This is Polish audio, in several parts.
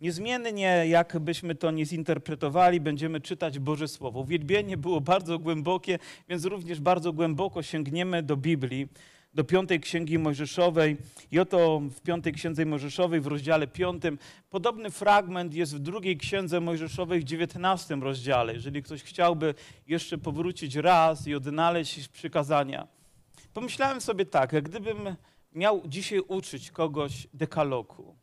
Niezmiennie, jakbyśmy to nie zinterpretowali, będziemy czytać Boże Słowo. Uwielbienie było bardzo głębokie, więc również bardzo głęboko sięgniemy do Biblii, do piątej księgi Mojżeszowej. I oto w piątej księdze Mojżeszowej, w rozdziale piątym, podobny fragment jest w drugiej księdze Mojżeszowej w dziewiętnastym rozdziale. Jeżeli ktoś chciałby jeszcze powrócić raz i odnaleźć przykazania. Pomyślałem sobie tak, jak gdybym miał dzisiaj uczyć kogoś dekalogu,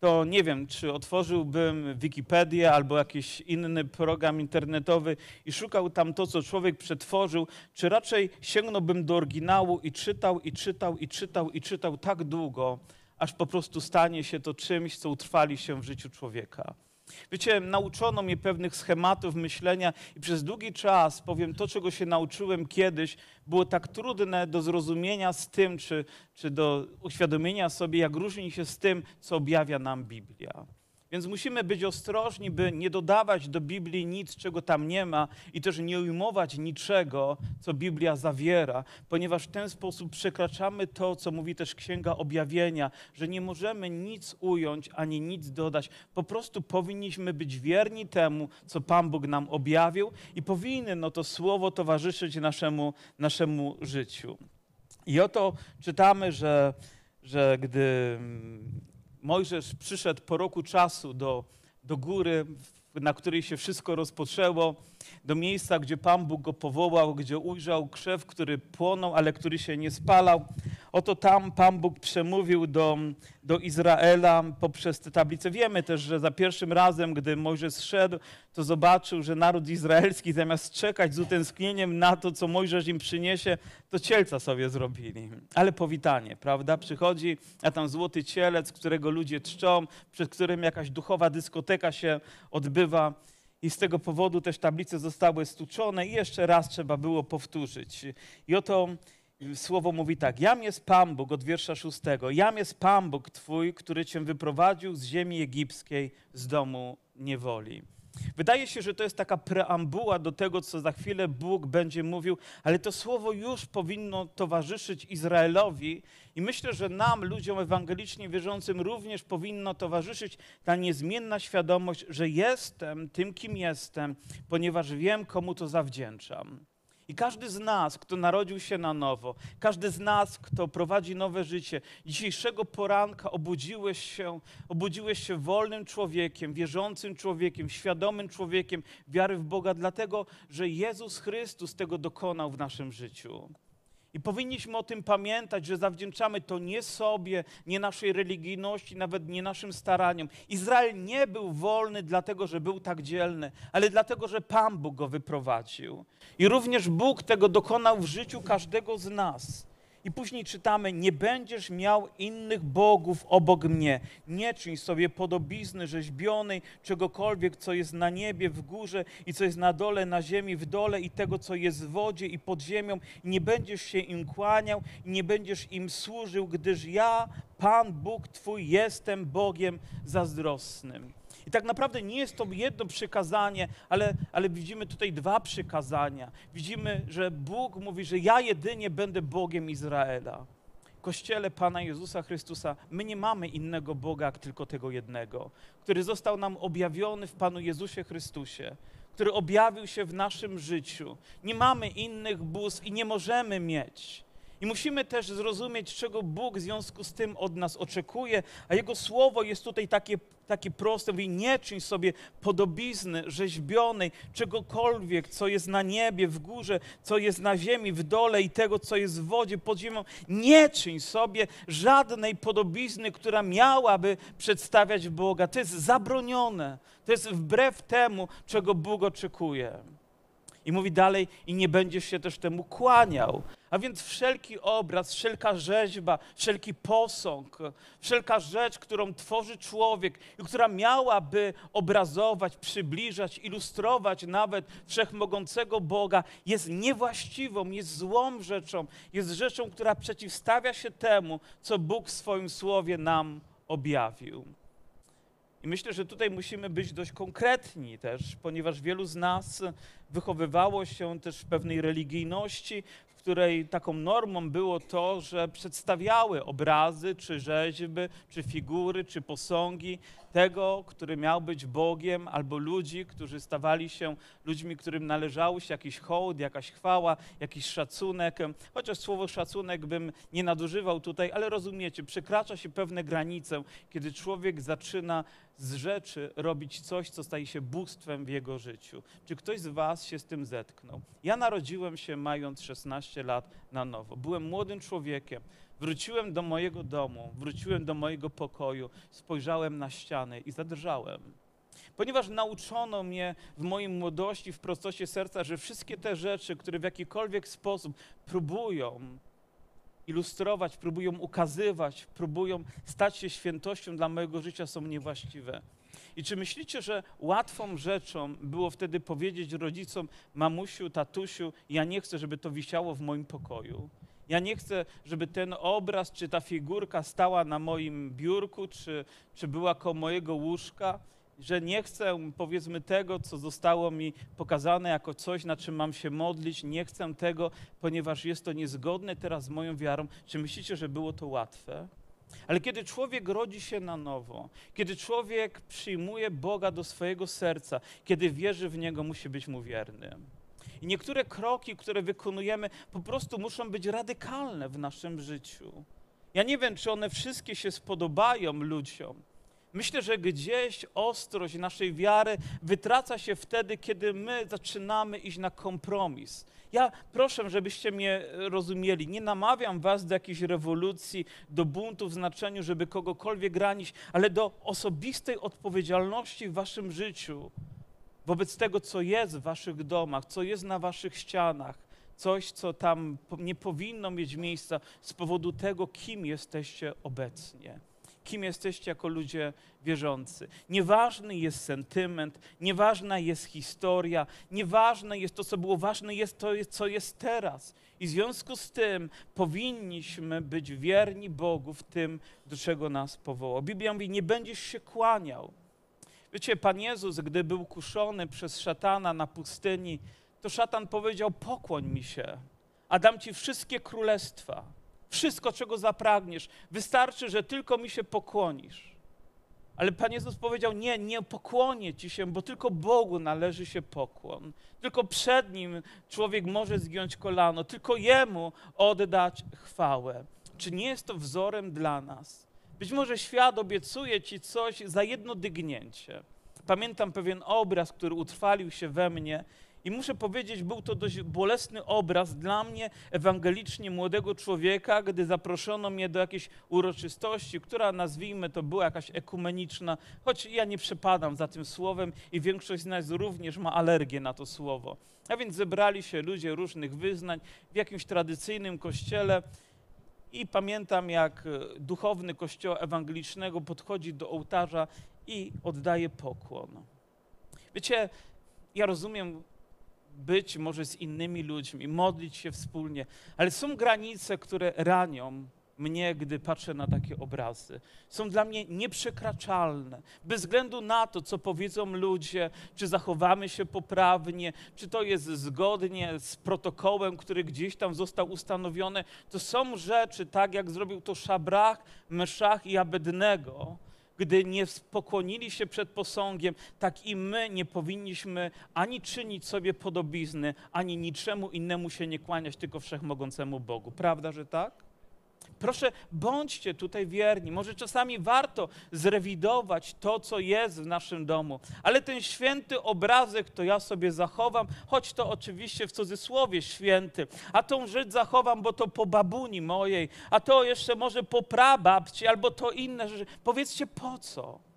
to nie wiem, czy otworzyłbym Wikipedię albo jakiś inny program internetowy i szukał tam to, co człowiek przetworzył, czy raczej sięgnąłbym do oryginału i czytał, i czytał, i czytał, i czytał tak długo, aż po prostu stanie się to czymś, co utrwali się w życiu człowieka. Wiecie, nauczono mnie pewnych schematów myślenia i przez długi czas, powiem, to, czego się nauczyłem kiedyś, było tak trudne do zrozumienia z tym, czy, czy do uświadomienia sobie, jak różni się z tym, co objawia nam Biblia. Więc musimy być ostrożni, by nie dodawać do Biblii nic, czego tam nie ma i też nie ujmować niczego, co Biblia zawiera, ponieważ w ten sposób przekraczamy to, co mówi też Księga Objawienia, że nie możemy nic ująć ani nic dodać. Po prostu powinniśmy być wierni temu, co Pan Bóg nam objawił i powinno to słowo towarzyszyć naszemu, naszemu życiu. I oto czytamy, że, że gdy Mojżesz przyszedł po roku czasu do, do góry, na której się wszystko rozpoczęło, do miejsca, gdzie Pan Bóg go powołał, gdzie ujrzał krzew, który płonął, ale który się nie spalał. Oto tam Pan Bóg przemówił do, do Izraela poprzez te tablice. Wiemy też, że za pierwszym razem, gdy Mojżesz szedł, to zobaczył, że naród izraelski zamiast czekać z utęsknieniem na to, co Mojżesz im przyniesie, to cielca sobie zrobili. Ale powitanie, prawda? Przychodzi, a tam złoty cielec, którego ludzie czczą, przed którym jakaś duchowa dyskoteka się odbywa i z tego powodu też tablice zostały stuczone i jeszcze raz trzeba było powtórzyć. I oto słowo mówi tak, jam jest Pan Bóg, od wiersza szóstego, jam jest Pan Bóg Twój, który Cię wyprowadził z ziemi egipskiej, z domu niewoli. Wydaje się, że to jest taka preambuła do tego, co za chwilę Bóg będzie mówił, ale to słowo już powinno towarzyszyć Izraelowi i myślę, że nam, ludziom ewangelicznie wierzącym, również powinno towarzyszyć ta niezmienna świadomość, że jestem tym, kim jestem, ponieważ wiem, komu to zawdzięczam. I każdy z nas, kto narodził się na nowo, każdy z nas, kto prowadzi nowe życie, dzisiejszego poranka obudziłeś się, obudziłeś się wolnym człowiekiem, wierzącym człowiekiem, świadomym człowiekiem wiary w Boga, dlatego że Jezus Chrystus tego dokonał w naszym życiu. I powinniśmy o tym pamiętać, że zawdzięczamy to nie sobie, nie naszej religijności, nawet nie naszym staraniom. Izrael nie był wolny dlatego, że był tak dzielny, ale dlatego, że Pan Bóg go wyprowadził. I również Bóg tego dokonał w życiu każdego z nas. I później czytamy, nie będziesz miał innych bogów obok mnie. Nie czyń sobie podobizny rzeźbionej, czegokolwiek, co jest na niebie, w górze i co jest na dole, na ziemi, w dole i tego, co jest w wodzie i pod ziemią. Nie będziesz się im kłaniał nie będziesz im służył, gdyż ja, Pan Bóg Twój, jestem Bogiem zazdrosnym. I tak naprawdę nie jest to jedno przykazanie, ale, ale widzimy tutaj dwa przykazania. Widzimy, że Bóg mówi, że ja jedynie będę Bogiem Izraela. Kościele Pana Jezusa Chrystusa, my nie mamy innego Boga, jak tylko tego jednego, który został nam objawiony w Panu Jezusie Chrystusie, który objawił się w naszym życiu. Nie mamy innych bóstw i nie możemy mieć. I musimy też zrozumieć, czego Bóg w związku z tym od nas oczekuje, a Jego słowo jest tutaj takie, takie proste. Mówi, nie czyń sobie podobizny rzeźbionej, czegokolwiek, co jest na niebie, w górze, co jest na ziemi, w dole i tego, co jest w wodzie, pod ziemią. Nie czyń sobie żadnej podobizny, która miałaby przedstawiać Boga. To jest zabronione. To jest wbrew temu, czego Bóg oczekuje. I mówi dalej, i nie będziesz się też temu kłaniał. A więc wszelki obraz, wszelka rzeźba, wszelki posąg, wszelka rzecz, którą tworzy człowiek i która miałaby obrazować, przybliżać, ilustrować nawet wszechmogącego Boga, jest niewłaściwą, jest złą rzeczą, jest rzeczą, która przeciwstawia się temu, co Bóg w swoim słowie nam objawił. I myślę, że tutaj musimy być dość konkretni też, ponieważ wielu z nas wychowywało się też w pewnej religijności, w której taką normą było to, że przedstawiały obrazy, czy rzeźby, czy figury, czy posągi tego, który miał być Bogiem, albo ludzi, którzy stawali się ludźmi, którym należało się jakiś hołd, jakaś chwała, jakiś szacunek. Chociaż słowo szacunek bym nie nadużywał tutaj, ale rozumiecie, przekracza się pewne granice, kiedy człowiek zaczyna z rzeczy robić coś, co staje się bóstwem w jego życiu. Czy ktoś z Was się z tym zetknął? Ja narodziłem się mając 16 lat na nowo. Byłem młodym człowiekiem. Wróciłem do mojego domu, wróciłem do mojego pokoju, spojrzałem na ściany i zadrżałem. Ponieważ nauczono mnie w mojej młodości, w prostocie serca, że wszystkie te rzeczy, które w jakikolwiek sposób próbują ilustrować, próbują ukazywać, próbują stać się świętością dla mojego życia, są niewłaściwe. I czy myślicie, że łatwą rzeczą było wtedy powiedzieć rodzicom, mamusiu, tatusiu, ja nie chcę, żeby to wisiało w moim pokoju? Ja nie chcę, żeby ten obraz czy ta figurka stała na moim biurku, czy, czy była koło mojego łóżka, że nie chcę, powiedzmy, tego, co zostało mi pokazane jako coś, na czym mam się modlić. Nie chcę tego, ponieważ jest to niezgodne teraz z moją wiarą. Czy myślicie, że było to łatwe? Ale kiedy człowiek rodzi się na nowo, kiedy człowiek przyjmuje Boga do swojego serca, kiedy wierzy w Niego, musi być mu wierny. I niektóre kroki, które wykonujemy, po prostu muszą być radykalne w naszym życiu. Ja nie wiem, czy one wszystkie się spodobają ludziom. Myślę, że gdzieś ostrość naszej wiary wytraca się wtedy, kiedy my zaczynamy iść na kompromis. Ja proszę, żebyście mnie rozumieli. Nie namawiam was do jakiejś rewolucji, do buntu w znaczeniu, żeby kogokolwiek ranić, ale do osobistej odpowiedzialności w waszym życiu wobec tego, co jest w waszych domach, co jest na waszych ścianach, coś, co tam nie powinno mieć miejsca z powodu tego, kim jesteście obecnie. Kim jesteście jako ludzie wierzący. Nieważny jest sentyment, nieważna jest historia, nieważne jest to, co było, ważne jest to, co jest teraz. I w związku z tym powinniśmy być wierni Bogu w tym, do czego nas powołał. Biblia mówi, nie będziesz się kłaniał Wiecie, Pan Jezus, gdy był kuszony przez szatana na pustyni, to szatan powiedział: Pokłoń mi się, a dam ci wszystkie królestwa, wszystko, czego zapragniesz. Wystarczy, że tylko mi się pokłonisz. Ale Pan Jezus powiedział: Nie, nie pokłonię ci się, bo tylko Bogu należy się pokłon. Tylko przed nim człowiek może zgiąć kolano, tylko jemu oddać chwałę. Czy nie jest to wzorem dla nas? Być może świat obiecuje ci coś za jedno dygnięcie. Pamiętam pewien obraz, który utrwalił się we mnie i muszę powiedzieć, był to dość bolesny obraz dla mnie, ewangelicznie młodego człowieka, gdy zaproszono mnie do jakiejś uroczystości, która nazwijmy to była jakaś ekumeniczna, choć ja nie przepadam za tym słowem i większość z nas również ma alergię na to słowo. A więc zebrali się ludzie różnych wyznań w jakimś tradycyjnym kościele i pamiętam, jak duchowny kościoła ewangelicznego podchodzi do ołtarza i oddaje pokłon. Wiecie, ja rozumiem być może z innymi ludźmi, modlić się wspólnie, ale są granice, które ranią mnie, gdy patrzę na takie obrazy. Są dla mnie nieprzekraczalne. Bez względu na to, co powiedzą ludzie, czy zachowamy się poprawnie, czy to jest zgodnie z protokołem, który gdzieś tam został ustanowiony, to są rzeczy, tak jak zrobił to Szabrach, Meszach i Abednego, gdy nie pokłonili się przed posągiem, tak i my nie powinniśmy ani czynić sobie podobizny, ani niczemu innemu się nie kłaniać, tylko wszechmogącemu Bogu. Prawda, że tak? Proszę, bądźcie tutaj wierni. Może czasami warto zrewidować to, co jest w naszym domu, ale ten święty obrazek to ja sobie zachowam, choć to oczywiście w cudzysłowie święty, a tą rzecz zachowam, bo to po babuni mojej, a to jeszcze może po prababci, albo to inne rzeczy. Powiedzcie po co?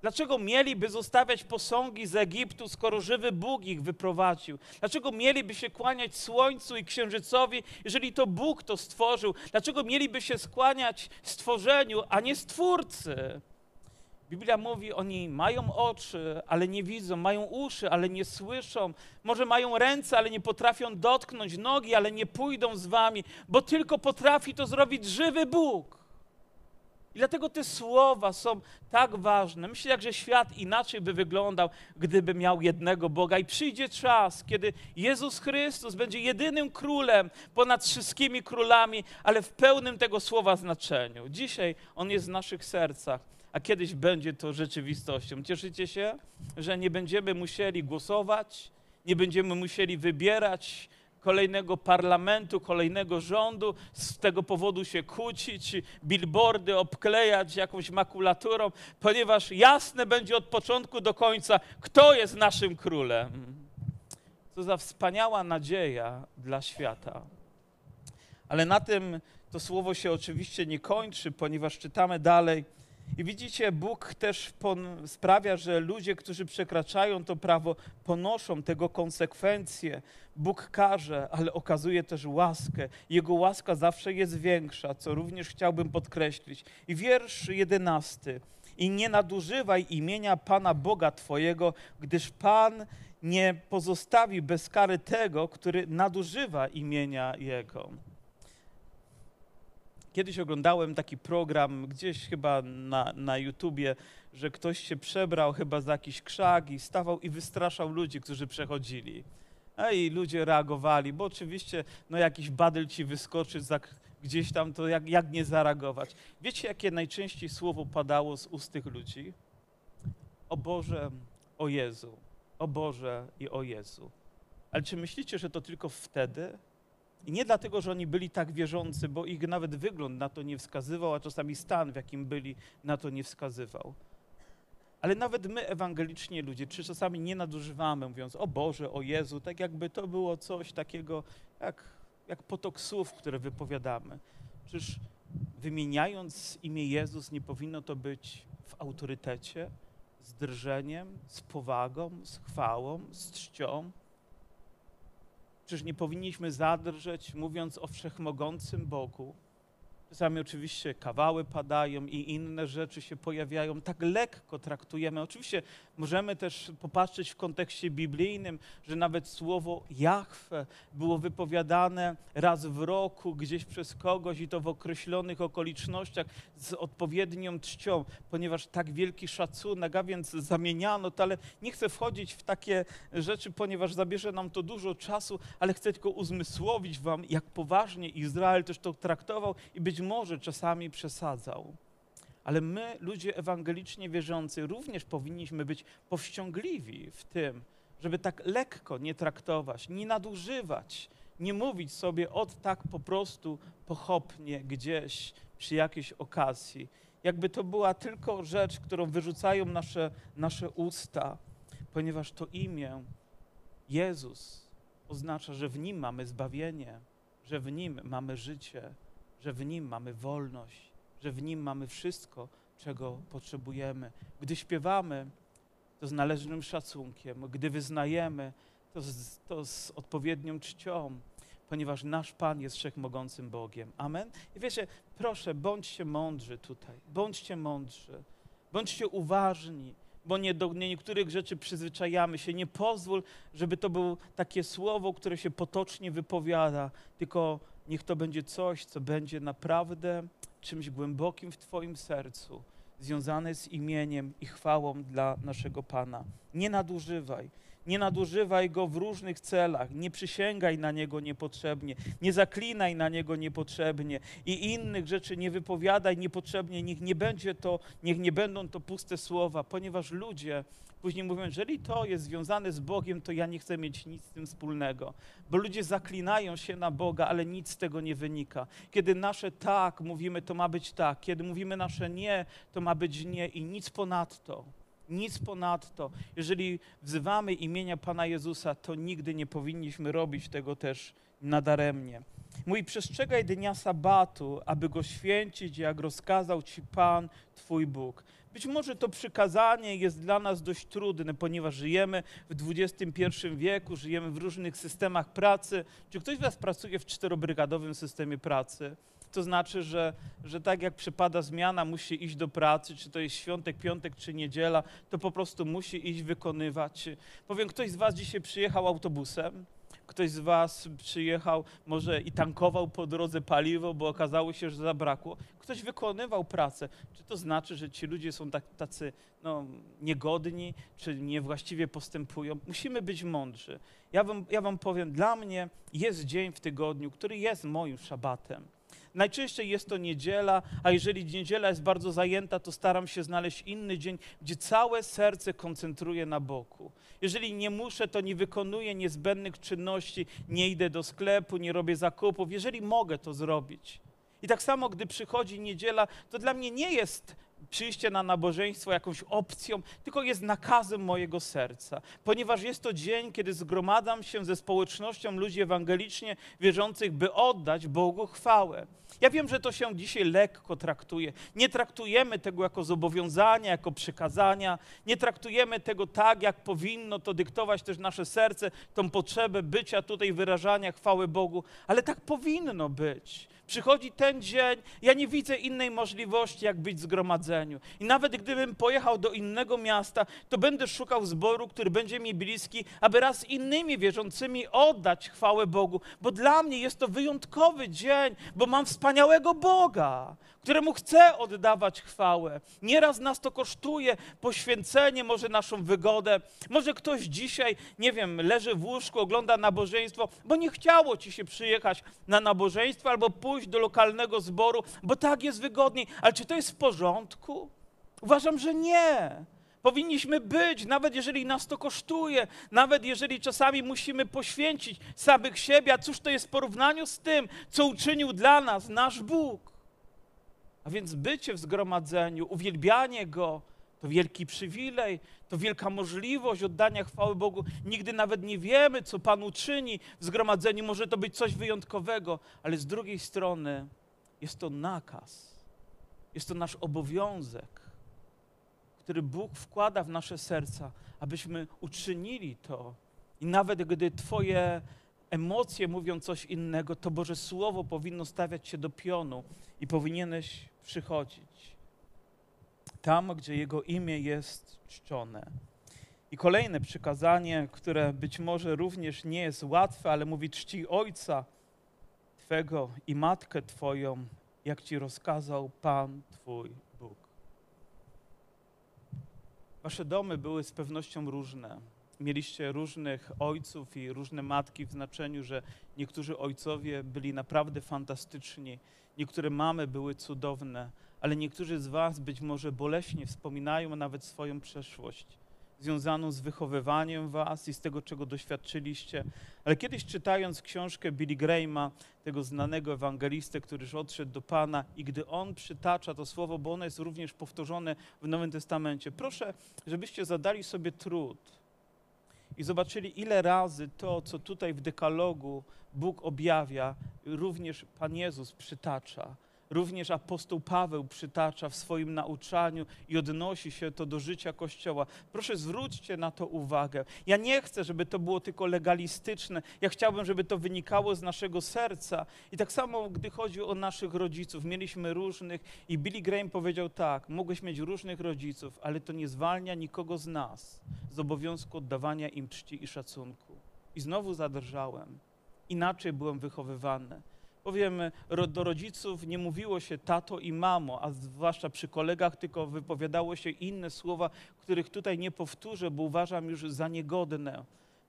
Dlaczego mieliby zostawiać posągi z Egiptu, skoro żywy Bóg ich wyprowadził? Dlaczego mieliby się kłaniać słońcu i księżycowi, jeżeli to Bóg to stworzył? Dlaczego mieliby się skłaniać stworzeniu, a nie stwórcy? Biblia mówi, oni mają oczy, ale nie widzą, mają uszy, ale nie słyszą, może mają ręce, ale nie potrafią dotknąć, nogi, ale nie pójdą z wami, bo tylko potrafi to zrobić żywy Bóg. I dlatego te słowa są tak ważne. Myślę, że świat inaczej by wyglądał, gdyby miał jednego Boga. I przyjdzie czas, kiedy Jezus Chrystus będzie jedynym królem ponad wszystkimi królami, ale w pełnym tego słowa znaczeniu. Dzisiaj On jest w naszych sercach, a kiedyś będzie to rzeczywistością. Cieszycie się, że nie będziemy musieli głosować, nie będziemy musieli wybierać kolejnego parlamentu, kolejnego rządu, z tego powodu się kłócić, billboardy obklejać jakąś makulaturą, ponieważ jasne będzie od początku do końca, kto jest naszym królem. Co za wspaniała nadzieja dla świata. Ale na tym to słowo się oczywiście nie kończy, ponieważ czytamy dalej. I widzicie, Bóg też sprawia, że ludzie, którzy przekraczają to prawo, ponoszą tego konsekwencje. Bóg karze, ale okazuje też łaskę. Jego łaska zawsze jest większa, co również chciałbym podkreślić. I wiersz jedenasty. I nie nadużywaj imienia Pana Boga Twojego, gdyż Pan nie pozostawi bez kary tego, który nadużywa imienia Jego. Kiedyś oglądałem taki program gdzieś chyba na, na YouTubie, że ktoś się przebrał chyba za jakiś krzak i stawał i wystraszał ludzi, którzy przechodzili. A i ludzie reagowali, bo oczywiście no jakiś badyl ci wyskoczy za gdzieś tam, to jak, jak nie zareagować. Wiecie, jakie najczęściej słowo padało z ust tych ludzi? O Boże, o Jezu, o Boże i o Jezu. Ale czy myślicie, że to tylko wtedy? I nie dlatego, że oni byli tak wierzący, bo ich nawet wygląd na to nie wskazywał, a czasami stan, w jakim byli, na to nie wskazywał. Ale nawet my, ewangeliczni ludzie, czy czasami nie nadużywamy, mówiąc o Boże, o Jezu, tak jakby to było coś takiego jak, jak potok słów, które wypowiadamy. Czyż wymieniając imię Jezus nie powinno to być w autorytecie, z drżeniem, z powagą, z chwałą, z czcią? Czyż nie powinniśmy zadrżeć, mówiąc o wszechmogącym Bogu? Czasami oczywiście kawały padają i inne rzeczy się pojawiają. Tak lekko traktujemy. Oczywiście możemy też popatrzeć w kontekście biblijnym, że nawet słowo Jahwe było wypowiadane raz w roku gdzieś przez kogoś i to w określonych okolicznościach z odpowiednią czcią, ponieważ tak wielki szacunek, a więc zamieniano to, ale nie chcę wchodzić w takie rzeczy, ponieważ zabierze nam to dużo czasu, ale chcę tylko uzmysłowić wam, jak poważnie Izrael też to traktował i być może czasami przesadzał. Ale my, ludzie ewangelicznie wierzący, również powinniśmy być powściągliwi w tym, żeby tak lekko nie traktować, nie nadużywać, nie mówić sobie od tak po prostu pochopnie gdzieś przy jakiejś okazji. Jakby to była tylko rzecz, którą wyrzucają nasze, nasze usta, ponieważ to imię Jezus oznacza, że w Nim mamy zbawienie, że w Nim mamy życie, że w Nim mamy wolność, że w Nim mamy wszystko, czego potrzebujemy. Gdy śpiewamy, to z należnym szacunkiem, gdy wyznajemy, to z, to z odpowiednią czcią, ponieważ nasz Pan jest wszechmogącym Bogiem. Amen? I wiecie, proszę, bądźcie mądrzy tutaj, bądźcie mądrzy, bądźcie uważni, bo nie do niektórych rzeczy przyzwyczajamy się. Nie pozwól, żeby to było takie słowo, które się potocznie wypowiada, tylko niech to będzie coś, co będzie naprawdę czymś głębokim w Twoim sercu, związane z imieniem i chwałą dla naszego Pana. Nie nadużywaj. Nie nadużywaj go w różnych celach, nie przysięgaj na niego niepotrzebnie, nie zaklinaj na niego niepotrzebnie i innych rzeczy nie wypowiadaj niepotrzebnie. Niech nie będzie to, niech nie będą to puste słowa, ponieważ ludzie później mówią, jeżeli to jest związane z Bogiem, to ja nie chcę mieć nic z tym wspólnego. Bo ludzie zaklinają się na Boga, ale nic z tego nie wynika. Kiedy nasze tak mówimy, to ma być tak. Kiedy mówimy nasze nie, to ma być nie i nic ponadto. Nic ponadto. Jeżeli wzywamy imienia Pana Jezusa, to nigdy nie powinniśmy robić tego też nadaremnie. Mój przestrzegaj dnia sabatu, aby go święcić, jak rozkazał ci Pan, Twój Bóg. Być może to przykazanie jest dla nas dość trudne, ponieważ żyjemy w XXI wieku, żyjemy w różnych systemach pracy. Czy ktoś z Was pracuje w czterobrygadowym systemie pracy? To znaczy, że, że tak jak przypada zmiana, musi iść do pracy, czy to jest świątek, piątek, czy niedziela, to po prostu musi iść wykonywać. Powiem, ktoś z Was dzisiaj przyjechał autobusem, ktoś z Was przyjechał może i tankował po drodze paliwo, bo okazało się, że zabrakło. Ktoś wykonywał pracę. Czy to znaczy, że ci ludzie są tak, tacy no, niegodni, czy niewłaściwie postępują? Musimy być mądrzy. Ja wam, ja wam powiem, dla mnie jest dzień w tygodniu, który jest moim szabatem Najczęściej jest to niedziela, a jeżeli niedziela jest bardzo zajęta, to staram się znaleźć inny dzień, gdzie całe serce koncentruję na Bogu. Jeżeli nie muszę, to nie wykonuję niezbędnych czynności, nie idę do sklepu, nie robię zakupów. Jeżeli mogę to zrobić. I tak samo, gdy przychodzi niedziela, to dla mnie nie jest przyjście na nabożeństwo jakąś opcją, tylko jest nakazem mojego serca, ponieważ jest to dzień, kiedy zgromadzam się ze społecznością ludzi ewangelicznie wierzących, by oddać Bogu chwałę. Ja wiem, że to się dzisiaj lekko traktuje. Nie traktujemy tego jako zobowiązania, jako przykazania. Nie traktujemy tego tak, jak powinno to dyktować też nasze serce, tą potrzebę bycia tutaj, wyrażania chwały Bogu, ale tak powinno być. Przychodzi ten dzień, ja nie widzę innej możliwości, jak być w zgromadzeniu. I nawet gdybym pojechał do innego miasta, to będę szukał zboru, który będzie mi bliski, aby raz innymi wierzącymi oddać chwałę Bogu, bo dla mnie jest to wyjątkowy dzień, bo mam wspaniałego Boga, któremu chcę oddawać chwałę. Nieraz nas to kosztuje poświęcenie, może naszą wygodę. Może ktoś dzisiaj, nie wiem, leży w łóżku, ogląda nabożeństwo, bo nie chciało ci się przyjechać na nabożeństwo albo pójść do lokalnego zboru, bo tak jest wygodniej. Ale czy to jest w porządku? Uważam, że nie. Powinniśmy być, nawet jeżeli nas to kosztuje, nawet jeżeli czasami musimy poświęcić samych siebie, a cóż to jest w porównaniu z tym, co uczynił dla nas nasz Bóg. A więc bycie w zgromadzeniu, uwielbianie Go, to wielki przywilej, to wielka możliwość oddania chwały Bogu. Nigdy nawet nie wiemy, co Pan uczyni w zgromadzeniu. Może to być coś wyjątkowego, ale z drugiej strony jest to nakaz, jest to nasz obowiązek, który Bóg wkłada w nasze serca, abyśmy uczynili to. I nawet gdy Twoje emocje mówią coś innego, to Boże Słowo powinno stawiać się do pionu i powinieneś przychodzić tam, gdzie Jego imię jest czczone. I kolejne przykazanie, które być może również nie jest łatwe, ale mówi: czci Ojca Twego i Matkę Twoją, jak Ci rozkazał Pan Twój Bóg. Wasze domy były z pewnością różne. Mieliście różnych ojców i różne matki w znaczeniu, że niektórzy ojcowie byli naprawdę fantastyczni, niektóre mamy były cudowne, ale niektórzy z Was być może boleśnie wspominają nawet swoją przeszłość związaną z wychowywaniem Was i z tego, czego doświadczyliście. Ale kiedyś czytając książkę Billy Grahama, tego znanego ewangelistę, który już odszedł do Pana i gdy on przytacza to słowo, bo ono jest również powtórzone w Nowym Testamencie, proszę, żebyście zadali sobie trud i zobaczyli, ile razy to, co tutaj w dekalogu Bóg objawia, również Pan Jezus przytacza również apostoł Paweł przytacza w swoim nauczaniu i odnosi się to do życia Kościoła. Proszę zwróćcie na to uwagę. Ja nie chcę, żeby to było tylko legalistyczne. Ja chciałbym, żeby to wynikało z naszego serca. I tak samo, gdy chodzi o naszych rodziców, mieliśmy różnych i Billy Graham powiedział tak, mogłeś mieć różnych rodziców, ale to nie zwalnia nikogo z nas z obowiązku oddawania im czci i szacunku. I znowu zadrżałem. Inaczej byłem wychowywany. Bowiem do rodziców nie mówiło się tato i mamo, a zwłaszcza przy kolegach, tylko wypowiadało się inne słowa, których tutaj nie powtórzę, bo uważam już za niegodne.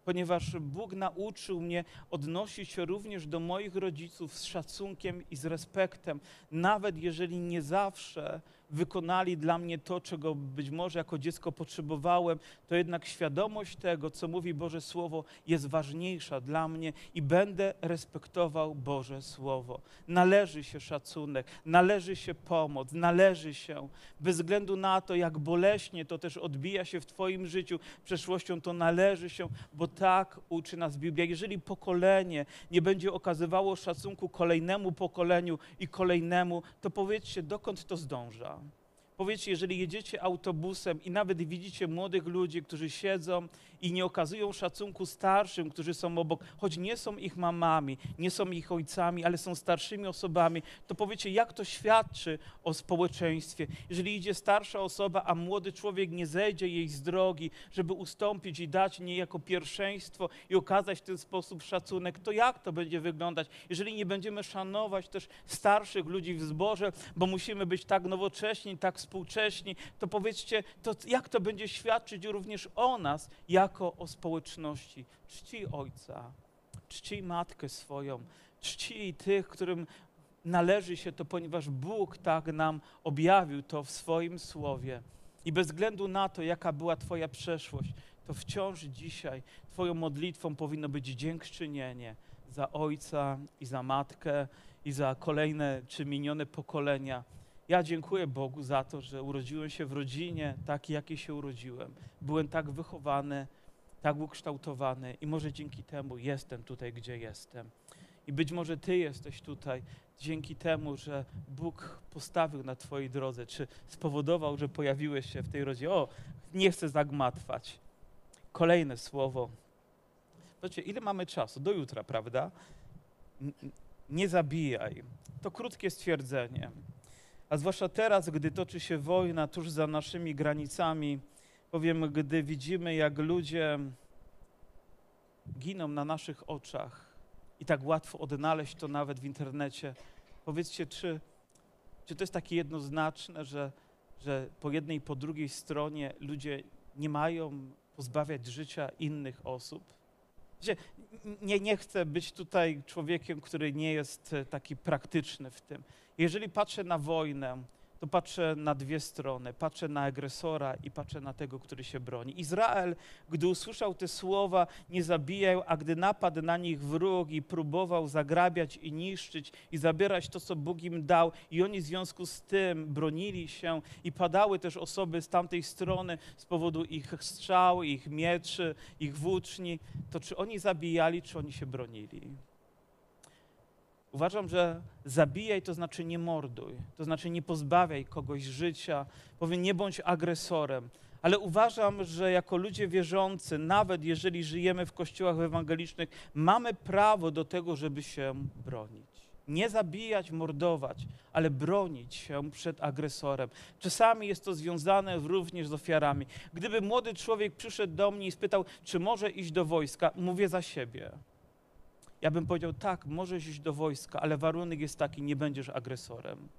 Ponieważ Bóg nauczył mnie odnosić się również do moich rodziców z szacunkiem i z respektem, nawet jeżeli nie zawsze wykonali dla mnie to, czego być może jako dziecko potrzebowałem, to jednak świadomość tego, co mówi Boże Słowo, jest ważniejsza dla mnie i będę respektował Boże Słowo. Należy się szacunek, należy się pomoc, należy się, bez względu na to, jak boleśnie to też odbija się w Twoim życiu przeszłością, to należy się, bo tak uczy nas Biblia. Jeżeli pokolenie nie będzie okazywało szacunku kolejnemu pokoleniu i kolejnemu, to powiedzcie, dokąd to zdąża. Powiedzcie, jeżeli jedziecie autobusem i nawet widzicie młodych ludzi, którzy siedzą i nie okazują szacunku starszym, którzy są obok, choć nie są ich mamami, nie są ich ojcami, ale są starszymi osobami, to powiecie, jak to świadczy o społeczeństwie. Jeżeli idzie starsza osoba, a młody człowiek nie zejdzie jej z drogi, żeby ustąpić i dać niejako pierwszeństwo i okazać w ten sposób szacunek, to jak to będzie wyglądać? Jeżeli nie będziemy szanować też starszych ludzi w zborze, bo musimy być tak nowocześni, tak współcześni, to powiedzcie, to jak to będzie świadczyć również o nas, jako o społeczności. Czci ojca, czci matkę swoją, czci tych, którym należy się to, ponieważ Bóg tak nam objawił to w swoim słowie. I bez względu na to, jaka była Twoja przeszłość, to wciąż dzisiaj Twoją modlitwą powinno być dziękczynienie za ojca i za matkę i za kolejne czy minione pokolenia. Ja dziękuję Bogu za to, że urodziłem się w rodzinie takiej, jakiej się urodziłem. Byłem tak wychowany, tak ukształtowany i może dzięki temu jestem tutaj, gdzie jestem. I być może Ty jesteś tutaj dzięki temu, że Bóg postawił na Twojej drodze, czy spowodował, że pojawiłeś się w tej rodzinie. O, nie chcę zagmatwać. Kolejne słowo. Zobaczcie, ile mamy czasu? Do jutra, prawda? Nie zabijaj. To krótkie stwierdzenie. A zwłaszcza teraz, gdy toczy się wojna tuż za naszymi granicami, powiem, gdy widzimy, jak ludzie giną na naszych oczach i tak łatwo odnaleźć to nawet w internecie. Powiedzcie, czy, czy to jest takie jednoznaczne, że, że po jednej i po drugiej stronie ludzie nie mają pozbawiać życia innych osób? Nie, nie chcę być tutaj człowiekiem, który nie jest e, taki praktyczny w tym. Jeżeli patrzę na wojnę, to patrzę na dwie strony. Patrzę na agresora i patrzę na tego, który się broni. Izrael, gdy usłyszał te słowa, nie zabijał, a gdy napadł na nich wróg i próbował zagrabiać i niszczyć i zabierać to, co Bóg im dał, i oni w związku z tym bronili się i padały też osoby z tamtej strony z powodu ich strzał, ich mieczy, ich włóczni, to czy oni zabijali, czy oni się bronili? Uważam, że zabijaj to znaczy nie morduj, to znaczy nie pozbawiaj kogoś życia, powiem nie bądź agresorem. Ale uważam, że jako ludzie wierzący, nawet jeżeli żyjemy w kościołach ewangelicznych, mamy prawo do tego, żeby się bronić. Nie zabijać, mordować, ale bronić się przed agresorem. Czasami jest to związane również z ofiarami. Gdyby młody człowiek przyszedł do mnie i spytał, czy może iść do wojska, mówię za siebie ja bym powiedział, tak, możesz iść do wojska, ale warunek jest taki, nie będziesz agresorem.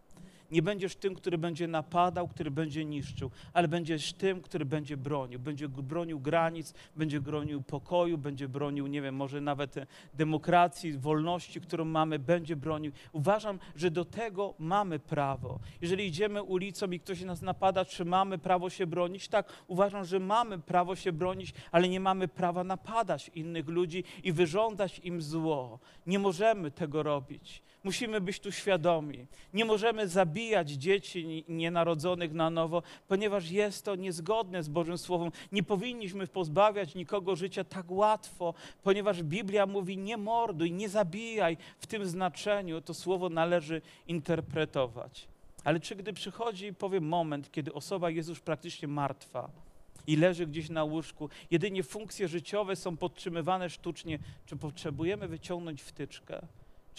Nie będziesz tym, który będzie napadał, który będzie niszczył, ale będziesz tym, który będzie bronił. Będzie bronił granic, będzie bronił pokoju, będzie bronił, nie wiem, może nawet demokracji, wolności, którą mamy, będzie bronił. Uważam, że do tego mamy prawo. Jeżeli idziemy ulicą i ktoś nas napada, czy mamy prawo się bronić? Tak, uważam, że mamy prawo się bronić, ale nie mamy prawa napadać innych ludzi i wyrządzać im zło. Nie możemy tego robić. Musimy być tu świadomi. Nie możemy zabijać dzieci nienarodzonych na nowo, ponieważ jest to niezgodne z Bożym Słowem. Nie powinniśmy pozbawiać nikogo życia tak łatwo, ponieważ Biblia mówi nie morduj, nie zabijaj. W tym znaczeniu to słowo należy interpretować. Ale czy gdy przychodzi, powiem, moment, kiedy osoba jest już praktycznie martwa, i leży gdzieś na łóżku, jedynie funkcje życiowe są podtrzymywane sztucznie, czy potrzebujemy wyciągnąć wtyczkę?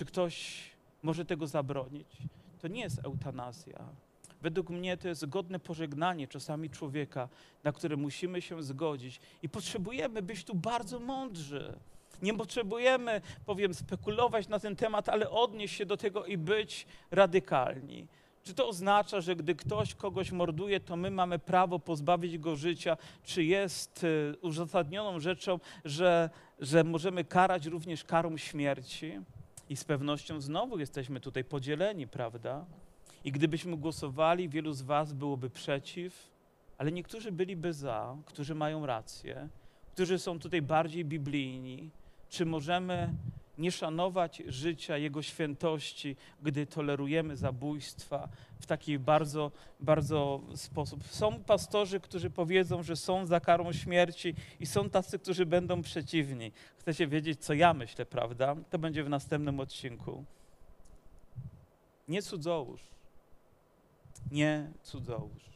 Czy ktoś może tego zabronić? To nie jest eutanazja. Według mnie to jest godne pożegnanie czasami człowieka, na które musimy się zgodzić i potrzebujemy być tu bardzo mądrzy. Nie potrzebujemy, powiem, spekulować na ten temat, ale odnieść się do tego i być radykalni. Czy to oznacza, że gdy ktoś kogoś morduje, to my mamy prawo pozbawić go życia? Czy jest y, uzasadnioną rzeczą, że, że możemy karać również karą śmierci? I z pewnością znowu jesteśmy tutaj podzieleni, prawda? I gdybyśmy głosowali, wielu z Was byłoby przeciw, ale niektórzy byliby za, którzy mają rację, którzy są tutaj bardziej biblijni. Czy możemy nie szanować życia, Jego świętości, gdy tolerujemy zabójstwa w taki bardzo, bardzo sposób. Są pastorzy, którzy powiedzą, że są za karą śmierci i są tacy, którzy będą przeciwni. Chcecie wiedzieć, co ja myślę, prawda? To będzie w następnym odcinku. Nie cudzołóż. Nie cudzołóż.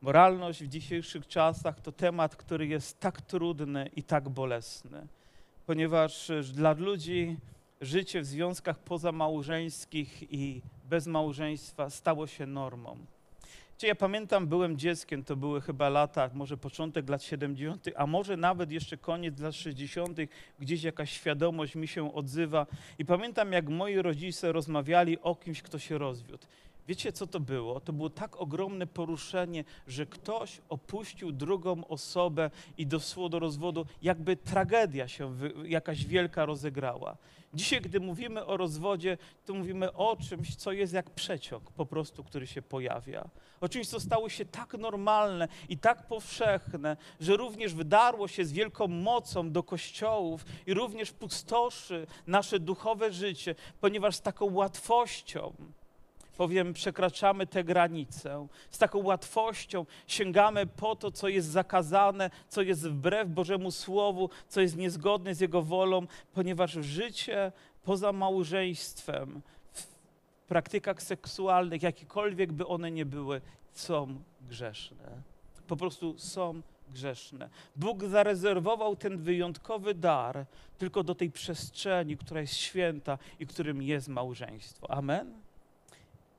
Moralność w dzisiejszych czasach to temat, który jest tak trudny i tak bolesny ponieważ e, dla ludzi życie w związkach pozamałżeńskich i bez małżeństwa stało się normą. Ja pamiętam, byłem dzieckiem, to były chyba lata, może początek lat 70., a może nawet jeszcze koniec lat 60., gdzieś jakaś świadomość mi się odzywa. I pamiętam, jak moi rodzice rozmawiali o kimś, kto się rozwiódł. Wiecie, co to było? To było tak ogromne poruszenie, że ktoś opuścił drugą osobę i doszło do rozwodu, jakby tragedia się jakaś wielka rozegrała. Dzisiaj, gdy mówimy o rozwodzie, to mówimy o czymś, co jest jak przeciąg po prostu, który się pojawia. O czymś, co stało się tak normalne i tak powszechne, że również wydarło się z wielką mocą do kościołów i również pustoszy nasze duchowe życie, ponieważ z taką łatwością powiem, przekraczamy tę granicę. Z taką łatwością sięgamy po to, co jest zakazane, co jest wbrew Bożemu Słowu, co jest niezgodne z Jego wolą, ponieważ życie poza małżeństwem, w praktykach seksualnych, jakikolwiek by one nie były, są grzeszne. Po prostu są grzeszne. Bóg zarezerwował ten wyjątkowy dar tylko do tej przestrzeni, która jest święta i którym jest małżeństwo. Amen.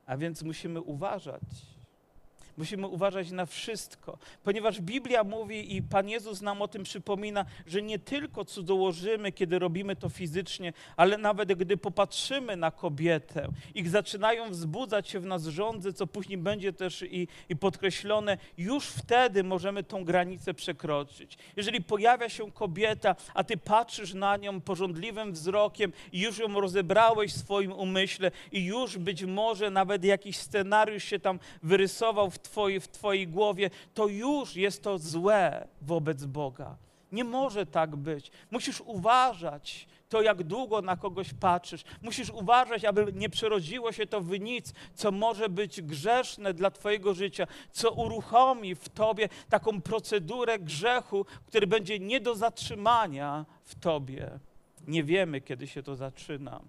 A więc musimy uważać. Musimy uważać na wszystko, ponieważ Biblia mówi i Pan Jezus nam o tym przypomina, że nie tylko cudzołożymy, kiedy robimy to fizycznie, ale nawet gdy popatrzymy na kobietę i zaczynają wzbudzać się w nas żądzy, co później będzie też i, i podkreślone, już wtedy możemy tą granicę przekroczyć. Jeżeli pojawia się kobieta, a ty patrzysz na nią porządliwym wzrokiem i już ją rozebrałeś w swoim umyśle i już być może nawet jakiś scenariusz się tam wyrysował w twojej, w twojej głowie, to już jest to złe wobec Boga. Nie może tak być. Musisz uważać to, jak długo na kogoś patrzysz. Musisz uważać, aby nie przerodziło się to w nic, co może być grzeszne dla Twojego życia, co uruchomi w Tobie taką procedurę grzechu, który będzie nie do zatrzymania w Tobie. Nie wiemy, kiedy się to zaczyna.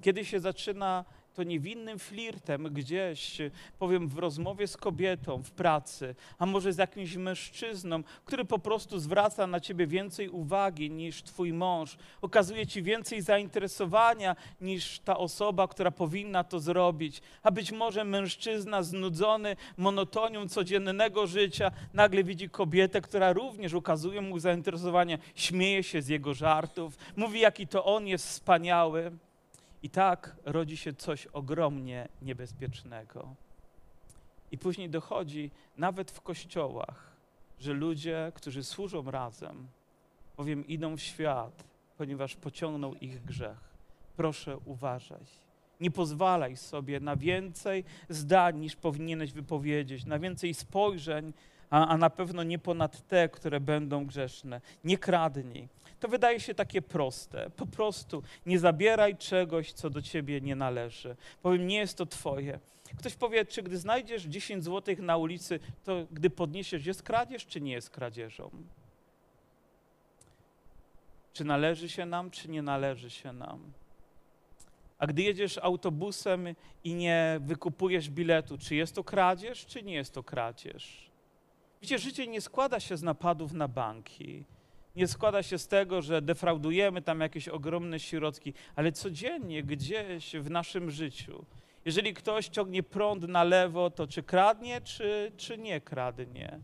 Kiedy się zaczyna to niewinnym flirtem gdzieś, powiem, w rozmowie z kobietą, w pracy, a może z jakimś mężczyzną, który po prostu zwraca na ciebie więcej uwagi niż twój mąż, okazuje ci więcej zainteresowania niż ta osoba, która powinna to zrobić. A być może mężczyzna znudzony monotonią codziennego życia nagle widzi kobietę, która również ukazuje mu zainteresowanie, śmieje się z jego żartów, mówi, jaki to on jest wspaniały. I tak rodzi się coś ogromnie niebezpiecznego. I później dochodzi nawet w kościołach, że ludzie, którzy służą razem, bowiem idą w świat, ponieważ pociągnął ich grzech. Proszę uważać. Nie pozwalaj sobie na więcej zdań, niż powinieneś wypowiedzieć, na więcej spojrzeń, a, a na pewno nie ponad te, które będą grzeszne. Nie kradnij. To wydaje się takie proste. Po prostu nie zabieraj czegoś, co do ciebie nie należy. Powiem, nie jest to twoje. Ktoś powie, czy gdy znajdziesz 10 złotych na ulicy, to gdy podniesiesz, jest kradzież, czy nie jest kradzieżą? Czy należy się nam, czy nie należy się nam? A gdy jedziesz autobusem i nie wykupujesz biletu, czy jest to kradzież, czy nie jest to kradzież? Wiecie, życie nie składa się z napadów na banki. Nie składa się z tego, że defraudujemy tam jakieś ogromne środki, ale codziennie gdzieś w naszym życiu. Jeżeli ktoś ciągnie prąd na lewo, to czy kradnie, czy, czy nie kradnie?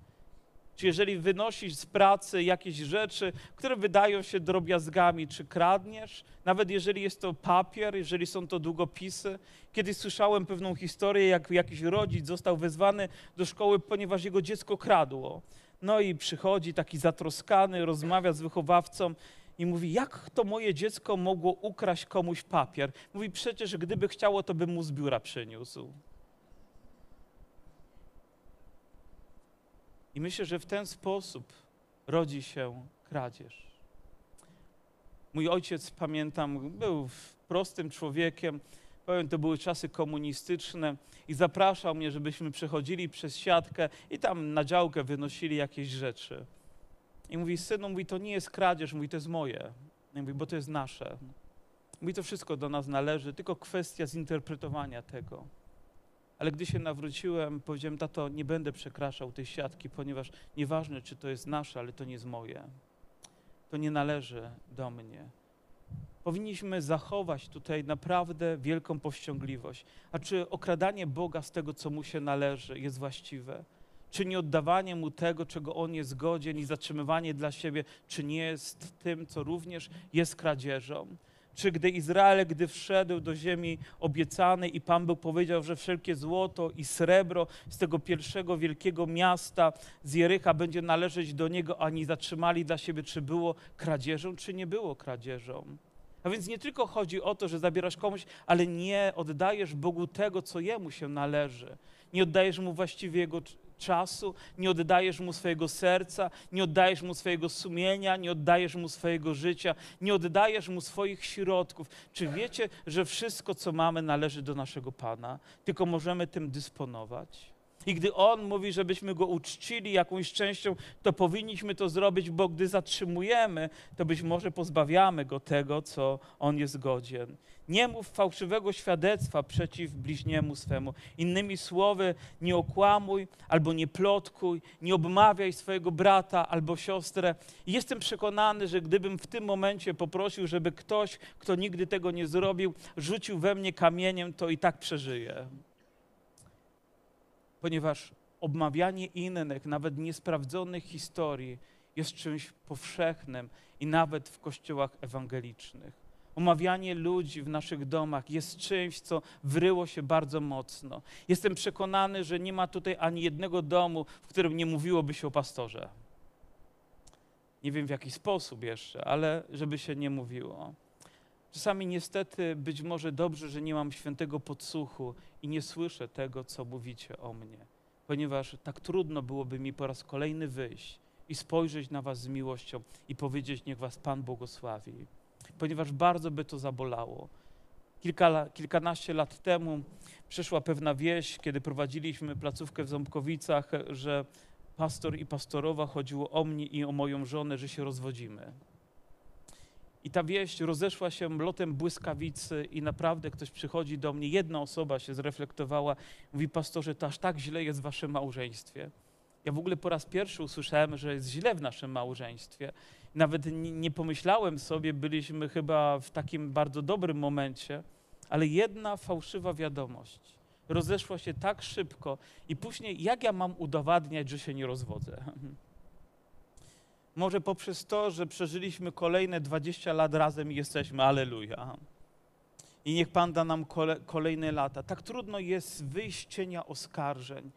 Czy jeżeli wynosisz z pracy jakieś rzeczy, które wydają się drobiazgami, czy kradniesz? Nawet jeżeli jest to papier, jeżeli są to długopisy. Kiedyś słyszałem pewną historię, jak jakiś rodzic został wezwany do szkoły, ponieważ jego dziecko kradło. No i przychodzi taki zatroskany, rozmawia z wychowawcą i mówi, jak to moje dziecko mogło ukraść komuś papier? Mówi, przecież gdyby chciało, to by mu z biura przyniósł. I myślę, że w ten sposób rodzi się kradzież. Mój ojciec, pamiętam, był prostym człowiekiem. Powiem, to były czasy komunistyczne i zapraszał mnie, żebyśmy przechodzili przez siatkę i tam na działkę wynosili jakieś rzeczy. I mówi, synu, mówi, to nie jest kradzież, mówi, to jest moje. I mówi, bo to jest nasze. Mówi, to wszystko do nas należy, tylko kwestia zinterpretowania tego. Ale gdy się nawróciłem, powiedziałem, tato, nie będę przekraczał tej siatki, ponieważ nieważne, czy to jest nasze, ale to nie jest moje. To nie należy do mnie. Powinniśmy zachować tutaj naprawdę wielką powściągliwość. A czy okradanie Boga z tego, co mu się należy, jest właściwe? Czy nie oddawanie mu tego, czego on jest godzien i zatrzymywanie dla siebie, czy nie jest tym, co również jest kradzieżą? Czy gdy Izrael, gdy wszedł do ziemi obiecanej i Pan Bóg powiedział, że wszelkie złoto i srebro z tego pierwszego wielkiego miasta z Jericha będzie należeć do niego, ani zatrzymali dla siebie, czy było kradzieżą, czy nie było kradzieżą. A więc nie tylko chodzi o to, że zabierasz komuś, ale nie oddajesz Bogu tego, co Jemu się należy. Nie oddajesz Mu właściwie Jego cz- czasu, nie oddajesz Mu swojego serca, nie oddajesz Mu swojego sumienia, nie oddajesz Mu swojego życia, nie oddajesz Mu swoich środków. Czy wiecie, że wszystko, co mamy, należy do naszego Pana, tylko możemy tym dysponować? I gdy On mówi, żebyśmy Go uczcili jakąś częścią, to powinniśmy to zrobić, bo gdy zatrzymujemy, to być może pozbawiamy Go tego, co On jest godzien. Nie mów fałszywego świadectwa przeciw bliźniemu swemu. Innymi słowy, nie okłamuj albo nie plotkuj, nie obmawiaj swojego brata albo siostrę. I jestem przekonany, że gdybym w tym momencie poprosił, żeby ktoś, kto nigdy tego nie zrobił, rzucił we mnie kamieniem, to i tak przeżyję ponieważ obmawianie innych, nawet niesprawdzonych historii, jest czymś powszechnym i nawet w kościołach ewangelicznych. Omawianie ludzi w naszych domach jest czymś, co wryło się bardzo mocno. Jestem przekonany, że nie ma tutaj ani jednego domu, w którym nie mówiłoby się o pastorze. Nie wiem w jaki sposób jeszcze, ale żeby się nie mówiło. Czasami niestety być może dobrze, że nie mam świętego podsłuchu i nie słyszę tego, co mówicie o mnie, ponieważ tak trudno byłoby mi po raz kolejny wyjść i spojrzeć na was z miłością i powiedzieć, niech was Pan błogosławi, ponieważ bardzo by to zabolało. Kilka, kilkanaście lat temu przyszła pewna wieść, kiedy prowadziliśmy placówkę w Ząbkowicach, że pastor i pastorowa chodziło o mnie i o moją żonę, że się rozwodzimy. I ta wieść rozeszła się lotem błyskawicy i naprawdę ktoś przychodzi do mnie, jedna osoba się zreflektowała, mówi, pastorze, to aż tak źle jest w waszym małżeństwie. Ja w ogóle po raz pierwszy usłyszałem, że jest źle w naszym małżeństwie. Nawet nie, pomyślałem sobie, byliśmy chyba w takim bardzo dobrym momencie, ale jedna fałszywa wiadomość rozeszła się tak szybko i później jak ja mam udowadniać, że się nie rozwodzę? Może poprzez to, że przeżyliśmy kolejne 20 lat razem i jesteśmy, aleluja. I niech Pan da nam kole, kolejne lata. Tak trudno jest wyjść z cienia oskarżeń.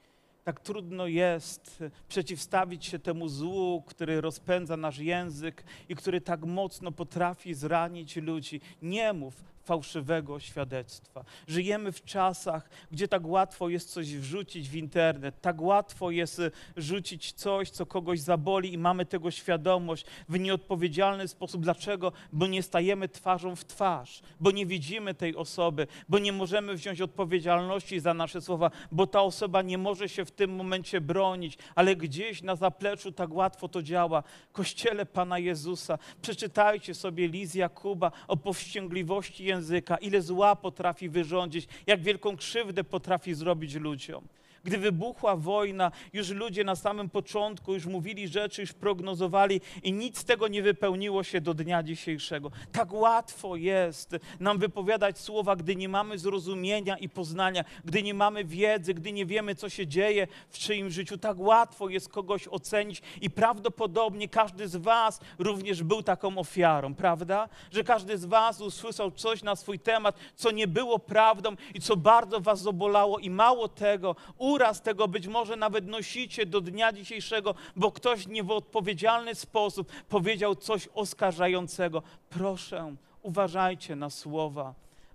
Tak trudno jest przeciwstawić się temu złu, który rozpędza nasz język i który tak mocno potrafi zranić ludzi. Nie mów fałszywego świadectwa. Żyjemy w czasach, gdzie tak łatwo jest coś wrzucić w internet, tak łatwo jest y, rzucić coś, co kogoś zaboli i mamy tego świadomość w nieodpowiedzialny sposób. Dlaczego? Bo nie stajemy twarzą w twarz, bo nie widzimy tej osoby, bo nie możemy wziąć odpowiedzialności za nasze słowa, bo ta osoba nie może się w tym momencie bronić, ale gdzieś na zapleczu tak łatwo to działa. Kościele Pana Jezusa, przeczytajcie sobie list Jakuba o powściągliwości języka, ile zła potrafi wyrządzić, jak wielką krzywdę potrafi zrobić ludziom. Gdy wybuchła wojna, już ludzie na samym początku już mówili rzeczy, już prognozowali i nic z tego nie wypełniło się do dnia dzisiejszego. Tak łatwo jest nam wypowiadać słowa, gdy nie mamy zrozumienia i poznania, gdy nie mamy wiedzy, gdy nie wiemy, co się dzieje w czyim życiu. Tak łatwo jest kogoś ocenić i prawdopodobnie każdy z Was również był taką ofiarą, prawda? Że każdy z Was usłyszał coś na swój temat, co nie było prawdą i co bardzo Was zabolało i mało tego, uraz tego być może nawet nosicie do dnia dzisiejszego, bo ktoś nie w odpowiedzialny sposób powiedział coś oskarżającego. Proszę, uważajcie na słowa.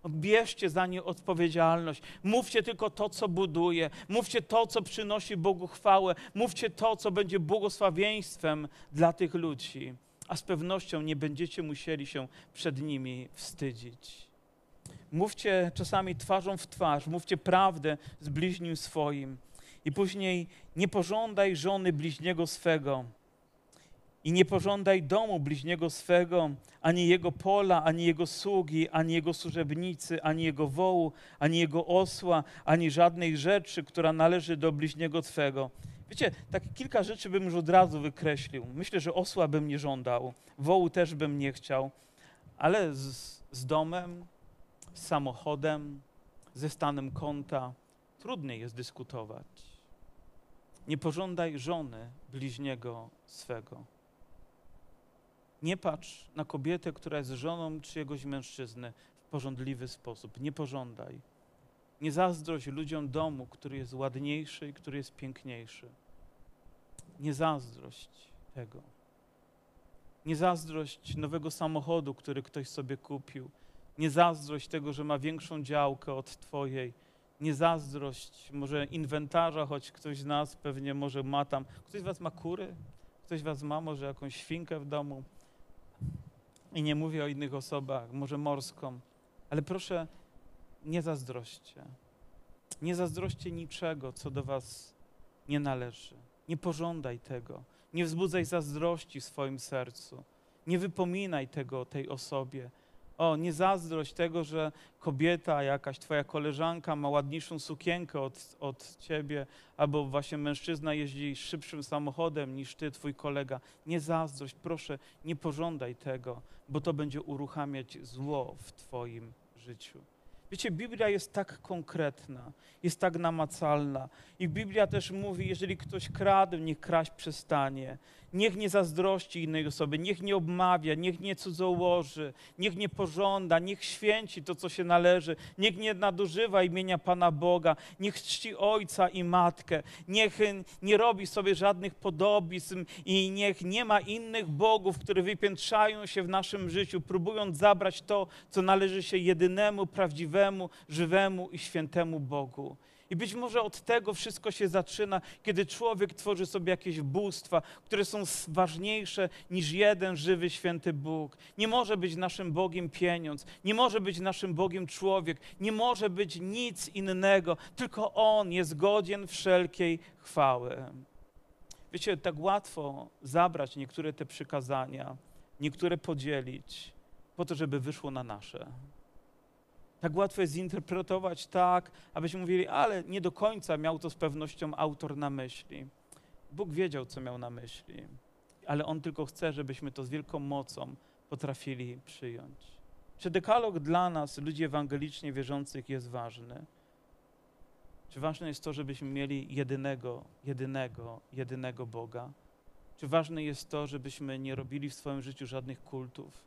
Bierzcie za nie odpowiedzialność. Mówcie tylko to, co buduje. Mówcie to, co przynosi Bogu chwałę. Mówcie to, co będzie błogosławieństwem dla tych ludzi. A z pewnością nie będziecie musieli się przed nimi wstydzić. Mówcie czasami twarzą w twarz, mówcie prawdę z bliźnim swoim. I później nie pożądaj żony bliźniego swego. I nie pożądaj domu bliźniego swego, ani jego pola, ani jego sługi, ani jego służebnicy, ani jego wołu, ani jego osła, ani żadnej rzeczy, która należy do bliźniego twego. Wiecie, tak kilka rzeczy bym już od razu wykreślił. Myślę, że osła bym nie żądał, wołu też bym nie chciał, ale z, z domem, z samochodem, ze stanem konta trudniej jest dyskutować. Nie pożądaj żony bliźniego swego. Nie patrz na kobietę, która jest żoną czyjegoś mężczyzny w porządliwy sposób. Nie pożądaj. Nie zazdrość ludziom domu, który jest ładniejszy i który jest piękniejszy. Nie zazdrość tego. Nie zazdrość nowego samochodu, który ktoś sobie kupił. Nie zazdrość tego, że ma większą działkę od Twojej. Nie zazdrość może inwentarza, choć ktoś z nas pewnie może ma tam. Ktoś z Was ma kury? Ktoś z Was ma może jakąś świnkę w domu? I nie mówię o innych osobach, może morską. Ale proszę, nie zazdroście. Nie zazdroście niczego, co do Was nie należy. Nie pożądaj tego. Nie wzbudzaj zazdrości w swoim sercu. Nie wypominaj tego tej osobie. O, nie zazdrość tego, że kobieta, jakaś twoja koleżanka ma ładniejszą sukienkę od, od ciebie, albo właśnie mężczyzna jeździ szybszym samochodem niż ty, twój kolega. Nie zazdrość, proszę, nie pożądaj tego, bo to będzie uruchamiać zło w twoim życiu. Wiecie, Biblia jest tak konkretna, jest tak namacalna. I Biblia też mówi, jeżeli ktoś kradł, niech kraść przestanie. Niech nie zazdrości innej osoby, niech nie obmawia, niech nie cudzołoży, niech nie pożąda, niech święci to, co się należy, niech nie nadużywa imienia Pana Boga, niech czci ojca i matkę, niech nie robi sobie żadnych podobizm i niech nie ma innych bogów, które wypiętrzają się w naszym życiu, próbując zabrać to, co należy się jedynemu, prawdziwemu, żywemu i świętemu Bogu. I być może od tego wszystko się zaczyna, kiedy człowiek tworzy sobie jakieś bóstwa, które są ważniejsze niż jeden żywy, święty Bóg. Nie może być naszym Bogiem pieniądz, nie może być naszym Bogiem człowiek, nie może być nic innego, tylko On jest godzien wszelkiej chwały. Wiecie, tak łatwo zabrać niektóre te przykazania, niektóre podzielić, po to, żeby wyszło na nasze. Tak łatwo jest zinterpretować tak, abyśmy mówili, ale nie do końca miał to z pewnością autor na myśli. Bóg wiedział, co miał na myśli, ale On tylko chce, żebyśmy to z wielką mocą potrafili przyjąć. Czy dekalog dla nas, ludzi ewangelicznie wierzących, jest ważny? Czy ważne jest to, żebyśmy mieli jedynego, jedynego, jedynego Boga? Czy ważne jest to, żebyśmy nie robili w swoim życiu żadnych kultów?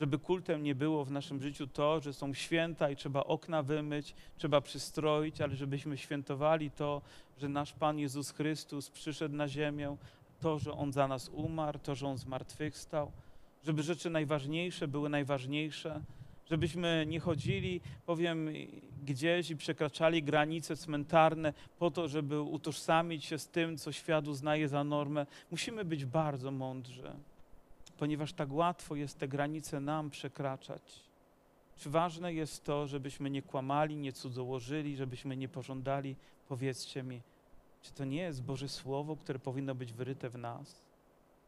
Żeby kultem nie było w naszym życiu to, że są święta i trzeba okna wymyć, trzeba przystroić, ale żebyśmy świętowali to, że nasz Pan Jezus Chrystus przyszedł na ziemię, to, że On za nas umarł, to, że On zmartwychwstał, żeby rzeczy najważniejsze były najważniejsze, żebyśmy nie chodzili, powiem, gdzieś i przekraczali granice cmentarne po to, żeby utożsamić się z tym, co świat uznaje za normę. Musimy być bardzo mądrzy ponieważ tak łatwo jest te granice nam przekraczać. Czy ważne jest to, żebyśmy nie kłamali, nie cudzołożyli, żebyśmy nie pożądali? Powiedzcie mi, czy to nie jest Boże Słowo, które powinno być wyryte w nas?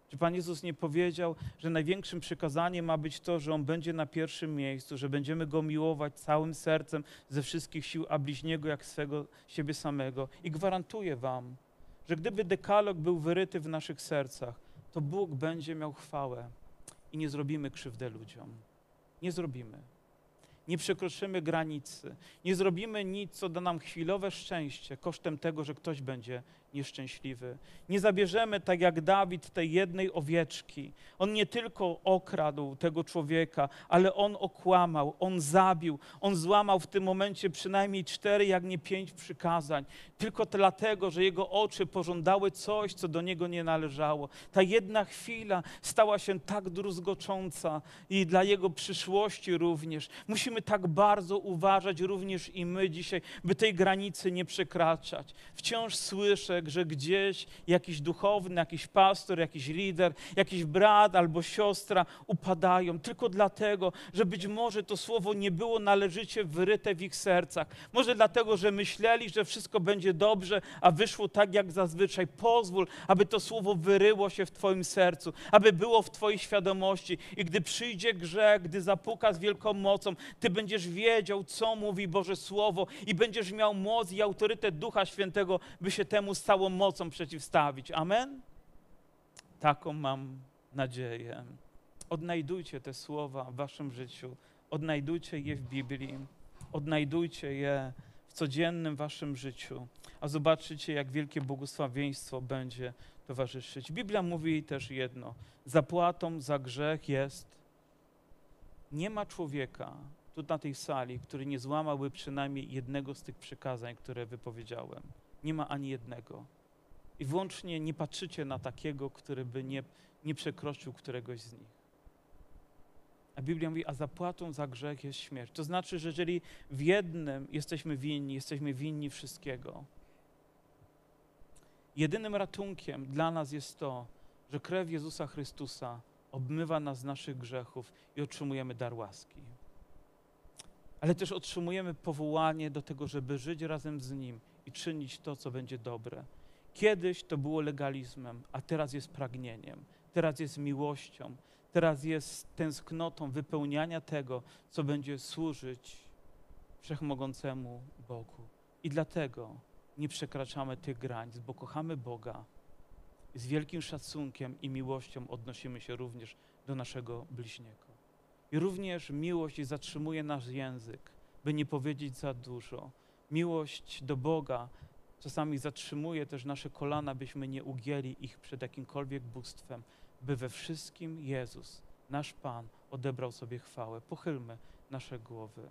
Czy Pan Jezus nie powiedział, że największym przykazaniem ma być to, że On będzie na pierwszym miejscu, że będziemy Go miłować całym sercem, ze wszystkich sił, a bliźniego jak swego siebie samego? I gwarantuję Wam, że gdyby dekalog był wyryty w naszych sercach, to Bóg będzie miał chwałę i nie zrobimy krzywdę ludziom. Nie zrobimy. Nie przekroczymy granicy. Nie zrobimy nic, co da nam chwilowe szczęście kosztem tego, że ktoś będzie nieszczęśliwy. Nie zabierzemy, tak jak Dawid, tej jednej owieczki. On nie tylko okradł tego człowieka, ale on okłamał, on zabił, on złamał w tym momencie przynajmniej cztery, jak nie pięć przykazań. Tylko dlatego, że jego oczy pożądały coś, co do niego nie należało. Ta jedna chwila stała się tak druzgocząca i dla jego przyszłości również. Musimy tak bardzo uważać również i my dzisiaj, by tej granicy nie przekraczać. Wciąż słyszę, że gdzieś jakiś duchowny, jakiś pastor, jakiś lider, jakiś brat albo siostra upadają tylko dlatego, że być może to słowo nie było należycie wyryte w ich sercach. Może dlatego, że myśleli, że wszystko będzie dobrze, a wyszło tak jak zazwyczaj. Pozwól, aby to słowo wyryło się w Twoim sercu, aby było w Twojej świadomości. I gdy przyjdzie grzech, gdy zapuka z wielką mocą, Ty będziesz wiedział, co mówi Boże Słowo i będziesz miał moc i autorytet Ducha Świętego, by się temu stało całą mocą przeciwstawić. Amen? Taką mam nadzieję. Odnajdujcie te słowa w waszym życiu, odnajdujcie je w Biblii, odnajdujcie je w codziennym waszym życiu, a zobaczycie, jak wielkie błogosławieństwo będzie towarzyszyć. Biblia mówi też jedno: zapłatą za grzech jest. Nie ma człowieka tu na tej sali, który nie złamałby przynajmniej jednego z tych przykazań, które wypowiedziałem. Nie ma ani jednego. I włącznie nie patrzycie na takiego, który by nie, nie przekroczył któregoś z nich. A Biblia mówi, a zapłatą za grzech jest śmierć. To znaczy, że jeżeli w jednym jesteśmy winni, jesteśmy winni wszystkiego. Jedynym ratunkiem dla nas jest to, że krew Jezusa Chrystusa obmywa nas z naszych grzechów i otrzymujemy dar łaski. Ale też otrzymujemy powołanie do tego, żeby żyć razem z Nim i czynić to, co będzie dobre. Kiedyś to było legalizmem, a teraz jest pragnieniem, teraz jest miłością, teraz jest tęsknotą wypełniania tego, co będzie służyć wszechmogącemu Bogu. I dlatego nie przekraczamy tych granic, bo kochamy Boga. Z wielkim szacunkiem i miłością odnosimy się również do naszego bliźniego. I również miłość zatrzymuje nasz język, by nie powiedzieć za dużo. Miłość do Boga czasami zatrzymuje też nasze kolana, byśmy nie ugięli ich przed jakimkolwiek bóstwem, by we wszystkim Jezus, nasz Pan, odebrał sobie chwałę. Pochylmy nasze głowy.